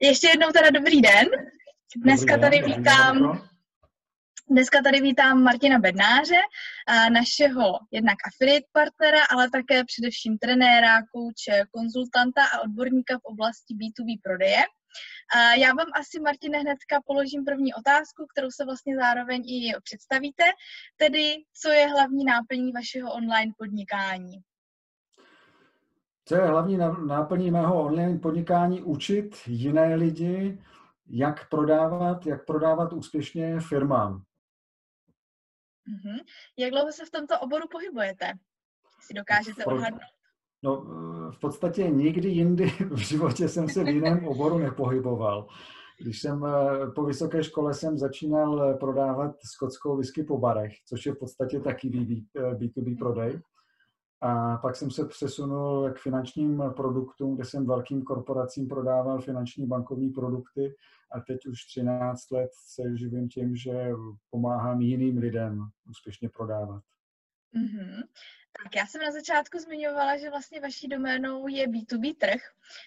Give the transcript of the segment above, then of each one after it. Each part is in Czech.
Ještě jednou teda dobrý den. Dneska Dobrý tady vítám, den, dneska tady vítám Martina Bednáře, našeho jednak affiliate partnera, ale také především trenéra, kouče, konzultanta a odborníka v oblasti B2B prodeje. Já vám asi, Martine, hnedka položím první otázku, kterou se vlastně zároveň i představíte, tedy co je hlavní náplní vašeho online podnikání. Co je hlavní ná- náplní mého online podnikání? Učit jiné lidi, jak prodávat, jak prodávat úspěšně firmám. Mhm. Jak dlouho se v tomto oboru pohybujete? Si dokážete Pro- odhadnout? No, v podstatě nikdy jindy v životě jsem se v jiném oboru nepohyboval. Když jsem eh, po vysoké škole jsem začínal eh, prodávat skotskou whisky po barech, což je v podstatě taky BB, eh, B2B prodej. A pak jsem se přesunul k finančním produktům, kde jsem velkým korporacím prodával finanční bankovní produkty a teď už 13 let se živím tím, že pomáhám jiným lidem úspěšně prodávat. Mhm. Tak já jsem na začátku zmiňovala, že vlastně vaší doménou je B2B trh.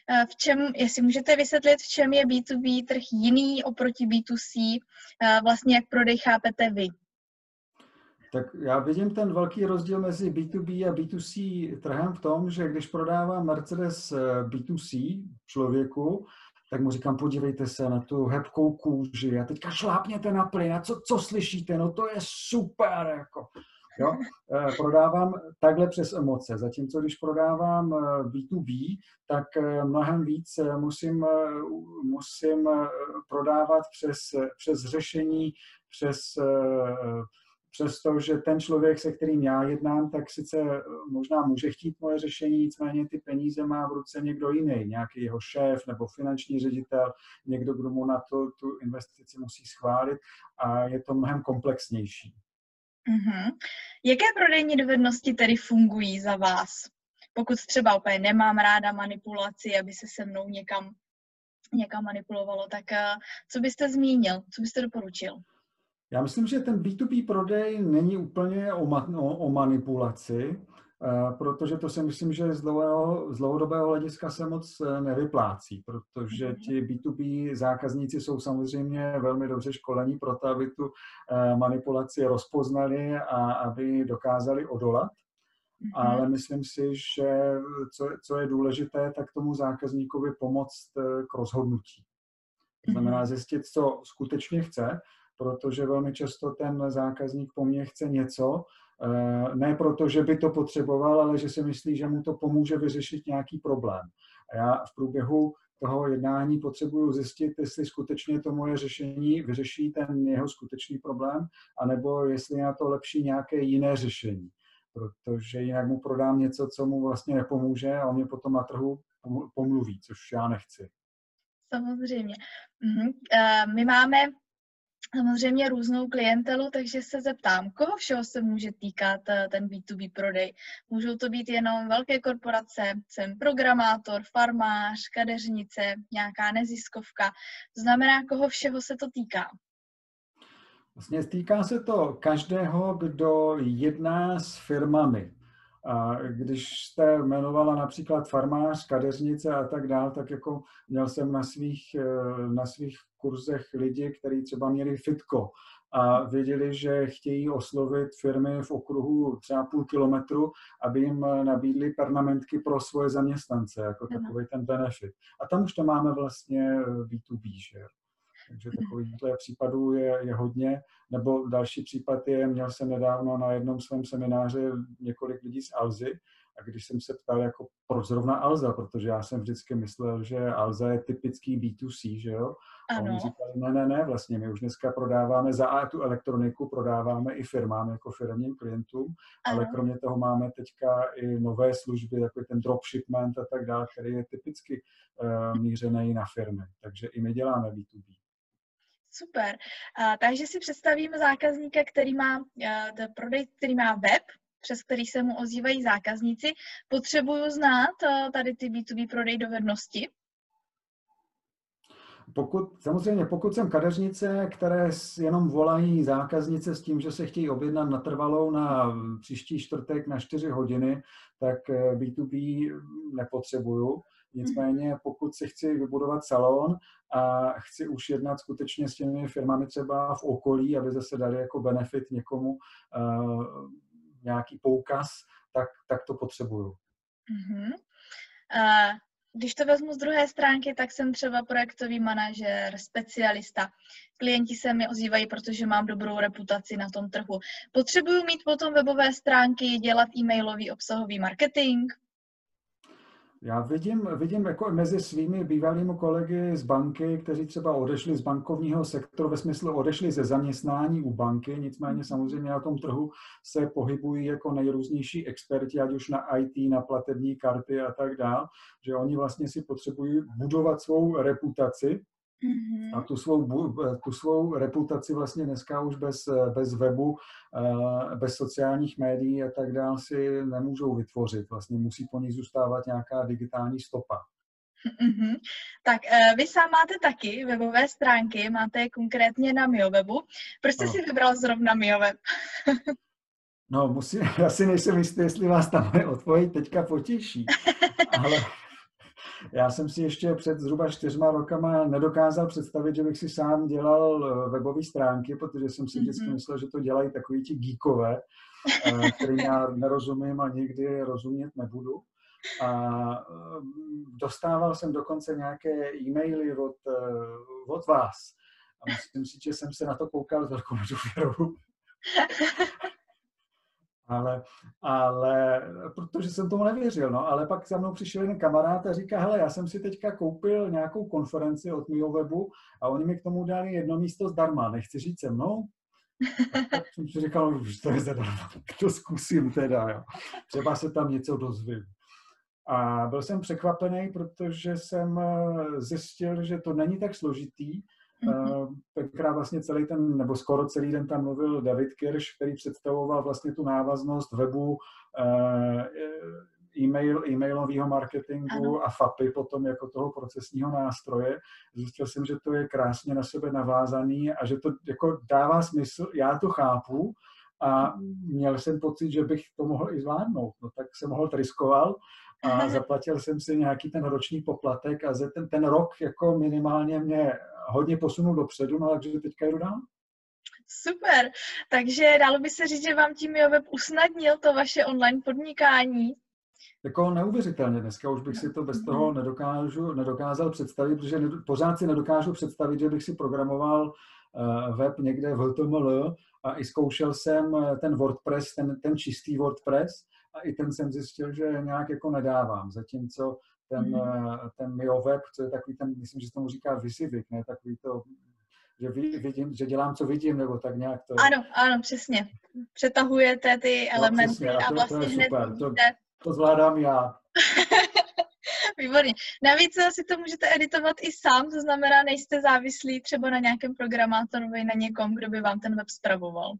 Eh, V čem, jestli můžete vysvětlit, v čem je B2B trh jiný oproti B2C, eh, vlastně jak prodej chápete vy? Tak já vidím ten velký rozdíl mezi B2B a B2C trhem v tom, že když prodávám Mercedes eh, B2C člověku, tak mu říkám, podívejte se na tu hebkou kůži a teďka šlápněte na plyn a co, co slyšíte, no to je super, jako. Jo? Eh, Prodávám takhle přes emoce, zatímco když prodávám eh, B2B, tak eh, mnohem víc musím, musím prodávat přes, přes řešení, přes eh, přes to, že ten člověk, se kterým já jednám, tak sice eh, možná může chtít moje řešení, nicméně ty peníze má v ruce někdo jiný, nějaký jeho šéf nebo finanční ředitel, někdo, kdo mu na to tu investici musí schválit a je to mnohem komplexnější. Mhm. Jaké prodejní dovednosti tedy fungují za vás? Pokud třeba úplně nemám ráda manipulaci, aby se se mnou někam, někam manipulovalo, tak eh, co byste zmínil, co byste doporučil? Já myslím, že ten B2B prodej není úplně o, ma- o, o manipulaci, eh, protože to si myslím, že z, dlouhého, z dlouhodobého hlediska se moc eh, nevyplácí, protože Mhm. ti B2B zákazníci jsou samozřejmě velmi dobře školení pro to, aby tu eh, manipulaci rozpoznali a aby dokázali odolat. Mhm. Ale myslím si, že co, co je důležité, tak tomu zákazníkovi pomoct k rozhodnutí. To znamená Mhm. zjistit, co skutečně chce, protože velmi často ten zákazník po mně chce něco, eh, ne proto, že by to potřeboval, ale že si myslí, že mu to pomůže vyřešit nějaký problém. A já v průběhu toho jednání potřebuju zjistit, jestli skutečně to moje řešení vyřeší ten jeho skutečný problém, anebo jestli je na to lepší nějaké jiné řešení. Protože jinak mu prodám něco, co mu vlastně nepomůže a on mě potom na trhu pomluví, což já nechci. Samozřejmě. Mhm. Eh, My máme samozřejmě různou klientelu, takže se zeptám, koho všeho se může týkat eh, ten B2B prodej. Můžou to být jenom velké korporace, jsem programátor, farmář, kadeřnice, nějaká neziskovka. To znamená, koho všeho se to týká. Vlastně týká se to každého, kdo jedná s firmami. A když jste jmenovala například farmář, kadeřnice a tak dál, tak jako měl jsem na svých, eh, na svých kurzech lidi, kteří třeba měli fitko a věděli, že chtějí oslovit firmy v okruhu třeba půl kilometru, aby jim nabídli pernamentky pro svoje zaměstnance, jako takový ten benefit. A tam už to máme vlastně eh, B2B, že jo. Takže takovýchhle případů je, je hodně. Nebo další případ je, měl jsem nedávno na jednom svém semináře několik lidí z Alzy a když jsem se ptal, jako proč zrovna Alza, protože já jsem vždycky myslel, že Alza je typický B2C, že jo? A oni říkali, ne, ne, ne, vlastně my už dneska prodáváme za A tu elektroniku, prodáváme i firmám jako firmním klientům, ale ano. kromě toho máme teďka i nové služby, jako je ten dropshipment a tak dále, který je typicky uh, mířený na firmy. Takže i my děláme B2B. Super. A, takže si představíme zákazníka, který má uh, prodej, který má web, přes který se mu ozývají zákazníci. Potřebuju znát uh, tady ty B2B prodej dovednosti. Pokud, samozřejmě, pokud jsem kadeřnice, které jenom volají zákaznice s tím, že se chtějí objednat na trvalou na příští čtvrtek na 4 hodiny, tak eh, B2B nepotřebuju. Nicméně pokud si chci vybudovat salon a chci už jednat skutečně s těmi firmami třeba v okolí, aby zase dali jako benefit někomu uh, nějaký poukaz, tak, tak to potřebuju. Uh-huh. Uh, když to vezmu z druhé stránky, tak jsem třeba projektový manažer, specialista. Klienti se mi ozývají, protože mám dobrou reputaci na tom trhu. Potřebuju mít potom webové stránky, dělat e-mailový obsahový marketing? Já vidím, vidím jako mezi svými bývalými kolegy z banky, kteří třeba odešli z bankovního sektoru, ve smyslu odešli ze zaměstnání u banky, nicméně samozřejmě na tom trhu se pohybují jako nejrůznější experti, ať už na IT, na platební karty a tak dále, že oni vlastně si potřebují budovat svou reputaci Mm-hmm. A tu svou, tu svou reputaci vlastně dneska už bez, bez webu, eh, bez sociálních médií a tak dále si nemůžou vytvořit. Vlastně musí po ní zůstávat nějaká digitální stopa. Mm-hmm. Tak eh, vy sám máte taky webové stránky, máte je konkrétně na MioWebu. Proč jste no. si vybral zrovna MioWeb? no, musím, já si nejsem jistý, jestli vás tam moje odpověď teďka potěší, ale já jsem si ještě před zhruba čtyřma rokama nedokázal představit, že bych si sám dělal eh, webové stránky, protože jsem si vždycky mm-hmm. myslel, že to dělají takový ti geekové, eh, kterým já nerozumím a nikdy rozumět nebudu. A eh, dostával jsem dokonce nějaké e-maily od, od vás. A musím říct, že jsem se na to koukal s velkou důvěrou ale, ale protože jsem tomu nevěřil, no, ale pak za mnou přišel jeden kamarád a říká, hele, já jsem si teďka koupil nějakou konferenci od mého webu a oni mi k tomu dali jedno místo zdarma, nechci říct se mnou? tak jsem si říkal, že to je zadarmo, to zkusím teda, jo. třeba se tam něco dozvím. A byl jsem překvapený, protože jsem eh, zjistil, že to není tak složitý. Tenkrát vlastně celý ten, nebo skoro celý den tam mluvil David Kirsch, který představoval vlastně tu návaznost webu, eh, e-mail, e-mailového marketingu ano. a FAPy potom jako toho procesního nástroje. Zjistil jsem, že to je krásně na sebe navázaný a že to jako dává smysl, já to chápu a měl jsem pocit, že bych to mohl i zvládnout. No tak jsem mohl riskoval a zaplatil jsem si nějaký ten roční poplatek a ten, ten rok jako minimálně mě hodně posunul dopředu, no takže teďka jdu dál. Super, takže dalo by se říct, že vám tím web usnadnil to vaše online podnikání? Jako neuvěřitelně. Dneska už bych si to bez toho nedokážu, nedokázal představit, protože pořád si nedokážu představit, že bych si programoval uh, web někde v HTML a i zkoušel jsem eh, ten WordPress, ten, ten čistý WordPress a i ten jsem zjistil, že nějak jako nedávám. Zatímco ten, mm. ten Mio Web, co je takový ten, myslím, že se tomu říká visivik, ne takový to, že vidím, že dělám, co vidím, nebo tak nějak to. Ano, ano, přesně. Přetahujete ty no, elementy no, a, to, a vlastně to je super. To, to zvládám já. Výborně. Navíc si to můžete editovat i sám, to znamená, nejste závislí třeba na nějakém programátorovi, na někom, kdo by vám ten web spravoval.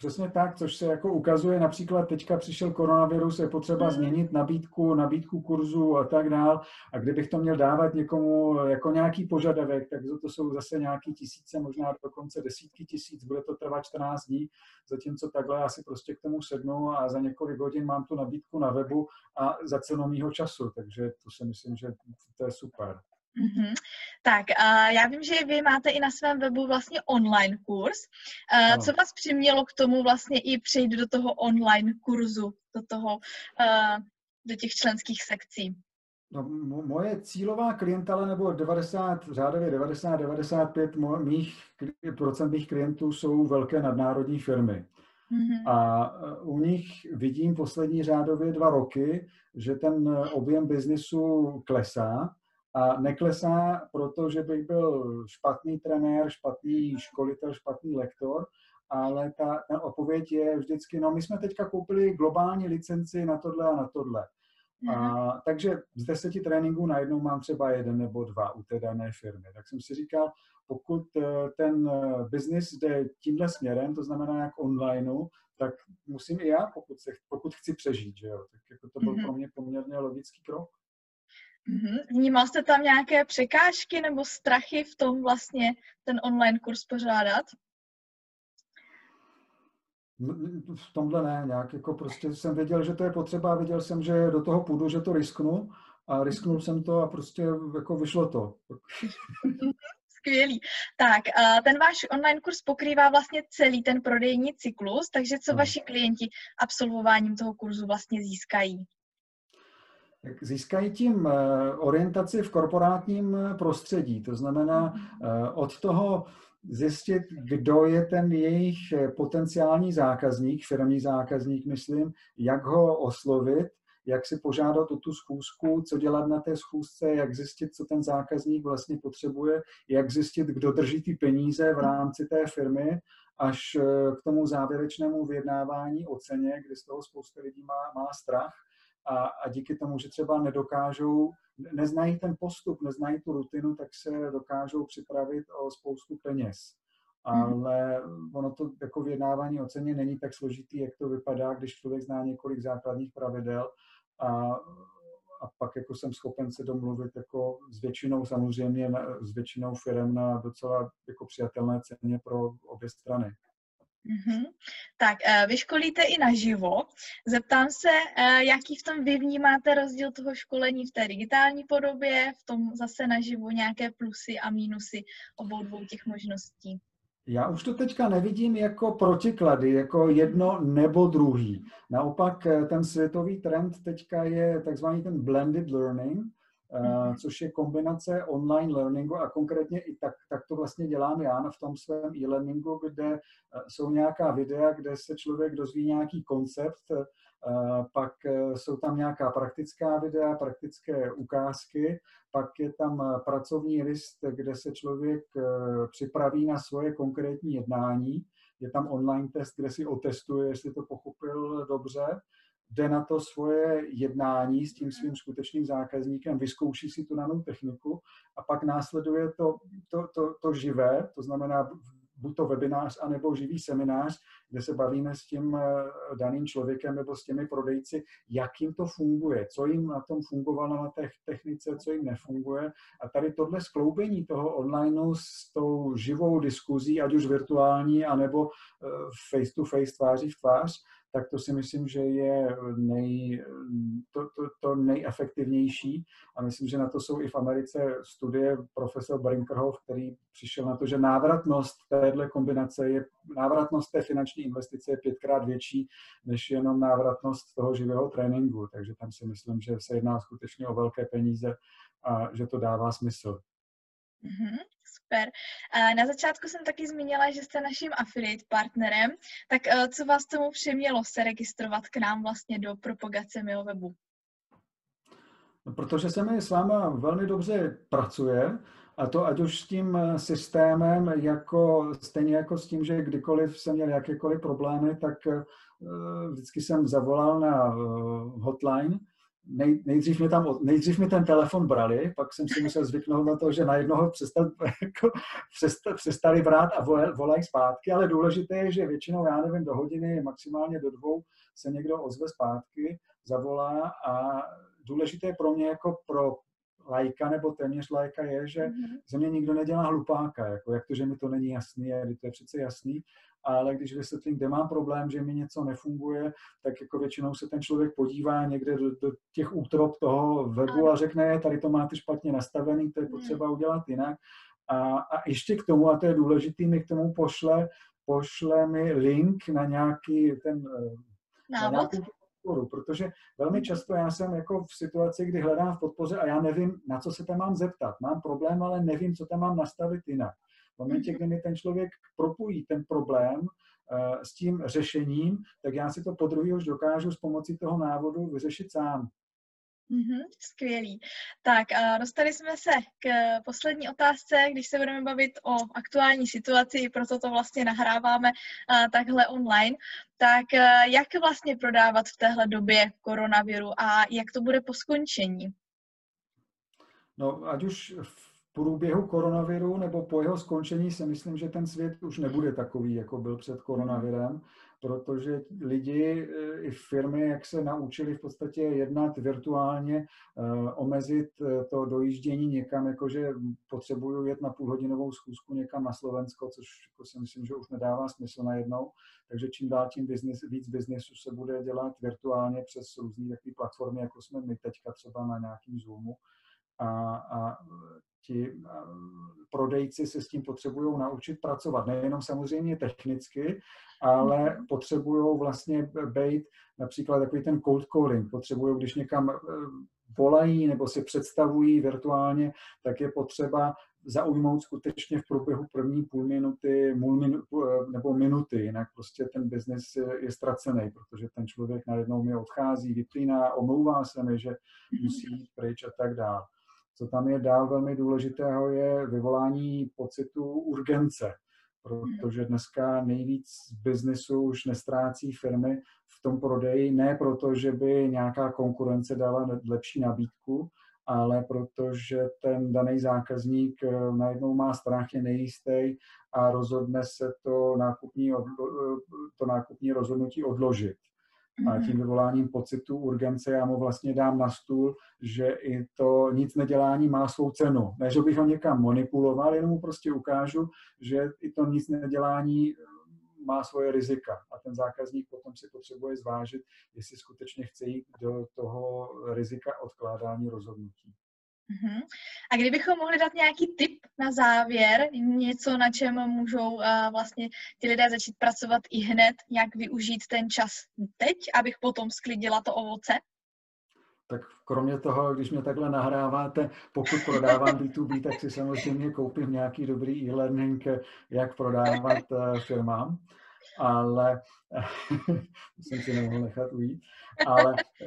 Přesně tak, což se jako ukazuje, například teďka přišel koronavirus, je potřeba mm. změnit nabídku, nabídku kurzu a tak dál. A kdybych to měl dávat někomu jako nějaký požadavek, tak to jsou zase nějaký tisíce, možná dokonce desítky tisíc, bude to trvat 14 dní, zatímco takhle já si prostě k tomu sednu a za několik hodin mám tu nabídku na webu a za cenu mýho času, takže to si myslím, že to je super. Mm-hmm. Tak, uh, já vím, že vy máte i na svém webu vlastně online kurz. Uh, co vás přimělo k tomu vlastně i přejít do toho online kurzu, do toho, uh, do těch členských sekcí? No, moje cílová klientela, nebo 90, řádově 90-95 mých, procent mých klientů jsou velké nadnárodní firmy. Mm-hmm. A u nich vidím poslední řádově dva roky, že ten objem biznisu klesá a neklesá, protože bych byl špatný trenér, špatný školitel, špatný lektor, ale ta, ta odpověď je vždycky, no my jsme teďka koupili globální licenci na tohle a na tohle. A, mhm. takže z deseti tréninků najednou mám třeba jeden nebo dva u té dané firmy. Tak jsem si říkal, pokud eh, ten eh, biznis jde tímhle směrem, to znamená jak onlineu, tak musím i já, pokud, se, pokud chci přežít, že jo. Tak jako to byl mm-hmm. pro mě poměrně logický krok. Mm-hmm. Vnímal jste tam nějaké překážky nebo strachy v tom vlastně ten online kurz pořádat? V tomhle ne, nějak jako prostě jsem věděl, že to je potřeba, věděl jsem, že do toho půjdu, že to risknu a risknul jsem to a prostě jako vyšlo to. Skvělý. Tak, ten váš online kurz pokrývá vlastně celý ten prodejní cyklus, takže co vaši klienti absolvováním toho kurzu vlastně získají? Získají tím eh, orientaci v korporátním prostředí, to znamená mhm. eh, od toho zjistit, kdo je ten jejich potenciální zákazník, firmní zákazník, myslím, jak ho oslovit, jak si požádat o tu schůzku, co dělat na té schůzce, jak zjistit, co ten zákazník vlastně potřebuje, jak zjistit, kdo drží ty peníze v rámci té firmy, až eh, k tomu závěrečnému vyjednávání o ceně, kdy z toho spousta lidí má, má strach a, a díky tomu, že třeba nedokážou, neznají ten postup, neznají tu rutinu, tak se dokážou připravit o spoustu peněz. Mhm. Ale ono to jako vyjednávání o ceně není tak složitý, jak to vypadá, když člověk zná několik základních pravidel a, a pak jako jsem schopen se domluvit jako s většinou samozřejmě, s většinou firm na docela jako přijatelné ceně pro obě strany. Mm-hmm. Tak, uh, vy školíte i naživo. Zeptám se, uh, jaký v tom vy vnímáte rozdíl toho školení v té digitální podobě, v tom zase naživo nějaké plusy a mínusy obou dvou těch možností? Já už to teďka nevidím jako protiklady, jako jedno nebo druhý. Naopak eh, ten světový trend teďka je takzvaný ten blended learning. Což je kombinace online learningu a konkrétně i tak, tak to vlastně dělám já v tom svém e-learningu, kde eh, jsou nějaká videa, kde se člověk dozví nějaký koncept, pak jsou tam nějaká praktická videa, praktické ukázky, pak je tam pracovní list, kde se člověk připraví na svoje konkrétní jednání, je tam online test, kde si otestuje, jestli to pochopil dobře, jde na to svoje jednání s tím svým skutečným zákazníkem, vyzkouší si tu danou techniku a pak následuje to, to, to, to živé, to znamená buď to webinář, anebo živý seminář, kde se bavíme s tím eh, daným člověkem nebo s těmi prodejci, jak jim to funguje, co jim na tom fungovalo na té technice, co jim nefunguje. A tady tohle skloubení toho online s tou živou diskuzí, ať už virtuální, anebo eh, face to face, tváří v tvář, tak to si myslím, že je nej, to, to, to nejefektivnější. A myslím, že na to jsou i v Americe studie. Profesor Brinkerhoff, který přišel na to, že návratnost téhle kombinace je, návratnost té finanční investice je pětkrát větší než jenom návratnost toho živého tréninku, takže tam si myslím, že se jedná skutečně o velké peníze a že to dává smysl. Mm-hmm, super. Na začátku jsem taky zmínila, že jste naším affiliate partnerem. Tak eh, co vás tomu přimělo se registrovat k nám vlastně do propagace mého webu? Protože se mi s váma velmi dobře pracuje, a to ať už s tím eh, systémem, jako, stejně jako s tím, že kdykoliv jsem měl jakékoliv problémy, tak eh, vždycky jsem zavolal na hotline nej, nejdřív, mě tam, nejdřív mi ten telefon brali, pak jsem si musel zvyknout na to, že na jednoho přestat, jako, přestat, přestali brát a volají zpátky, ale důležité je, že většinou, já nevím, do hodiny, maximálně do dvou se někdo ozve zpátky, zavolá a důležité pro mě jako pro lajka nebo téměř lajka je, že mm-hmm. ze mě nikdo nedělá hlupáka, jako jak to, že mi to není jasný, a to je přece jasný, ale když vysvětlím, kde mám problém, že mi něco nefunguje, tak jako většinou se ten člověk podívá někde do, do těch útrop toho webu a řekne, tady to máte špatně nastavený, to je hmm. potřeba udělat jinak. A, a ještě k tomu, a to je důležitý, mi k tomu pošle, pošle mi link na nějaký ten eh, Návod. Na nějakou podporu, protože velmi často já jsem jako v situaci, kdy hledám v podpoře a já nevím, na co se tam mám zeptat. Mám problém, ale nevím, co tam mám nastavit jinak. V momentě, kdy mi ten člověk propojí ten problém uh, s tím řešením, tak já si to po druhý už dokážu s pomocí toho návodu vyřešit sám. Mm-hmm, skvělý. Tak dostali jsme se k poslední otázce, když se budeme bavit o aktuální situaci, proto to vlastně nahráváme takhle online. Tak jak vlastně prodávat v téhle době koronaviru a jak to bude po skončení? No, ať už v průběhu koronaviru nebo po jeho skončení si myslím, že ten svět už nebude takový, jako byl před koronavirem, protože lidi eh, i firmy, jak se naučili v podstatě jednat virtuálně, eh, omezit eh, to dojíždění někam, jakože potřebuju jet na půlhodinovou schůzku někam na Slovensko, což jako si myslím, že už nedává smysl najednou. Takže čím dál tím business, víc biznesu se bude dělat virtuálně přes různé takové platformy, jako jsme my teďka třeba na nějakým Zoomu. A, a ti prodejci se s tím potřebují naučit pracovat. Nejenom samozřejmě technicky, ale mhm. potřebují vlastně být například takový ten cold calling. Potřebují, když někam e, volají nebo si představují virtuálně, tak je potřeba zaujmout skutečně v průběhu první půl minuty minu, e, nebo minuty, jinak prostě ten biznis je ztracený, protože ten člověk najednou mi odchází, vyplíná, omlouvá se mi, že mhm. musí jít pryč a tak dále. Co tam je dál velmi důležitého, je vyvolání pocitu urgence, protože dneska nejvíc biznesu už nestrácí firmy v tom prodeji, ne proto, že by nějaká konkurence dala lepší nabídku, ale protože ten daný zákazník eh, najednou má strach, je nejistý a rozhodne se to nákupní, to nákupní rozhodnutí odložit. A tím vyvoláním pocitu urgence já mu vlastně dám na stůl, že i to nic nedělání má svou cenu. Ne, že bych ho někam manipuloval, jenom mu prostě ukážu, že i to nic nedělání eh, má svoje rizika. A ten zákazník potom si potřebuje zvážit, jestli skutečně chce jít do toho rizika odkládání rozhodnutí. Uh-huh. A kdybychom mohli dát nějaký tip na závěr, něco, na čem můžou uh, vlastně ty lidé začít pracovat i hned, jak využít ten čas teď, abych potom sklidila to ovoce? Tak kromě toho, když mě takhle nahráváte, pokud prodávám B2B, tak si samozřejmě koupím nějaký dobrý e-learning, jak prodávat uh, firmám ale jsem si nemohl nechat ujít. Ale eh,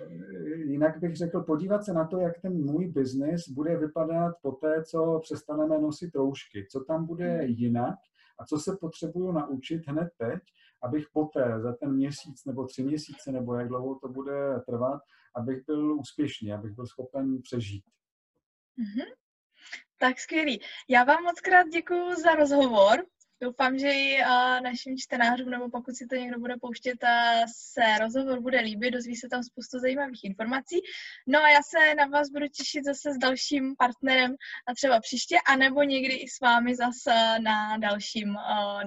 jinak bych řekl, podívat se na to, jak ten můj biznis bude vypadat po té, co přestaneme nosit roušky. Co tam bude hmm. jinak a co se potřebuju naučit hned teď, abych poté, za ten měsíc nebo tři měsíce, nebo jak dlouho to bude trvat, abych byl úspěšný, abych byl schopen přežít. Mm-hmm. Tak skvělý. Já vám moc krát děkuji za rozhovor. Doufám, že i našim čtenářům, nebo pokud si to někdo bude pouštět, se rozhovor bude líbit, dozví se tam spoustu zajímavých informací. No a já se na vás budu těšit zase s dalším partnerem a třeba příště, anebo někdy i s vámi zase na dalším,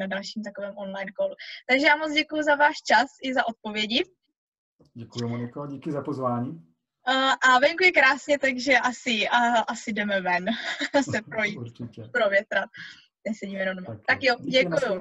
na dalším takovém online callu. Takže já moc děkuji za váš čas i za odpovědi. Děkuji, Moniko, díky za pozvání. A venku je krásně, takže asi, asi jdeme ven se projít, provětrat nesedíme jenom doma. Tak, tak jo, děkuju.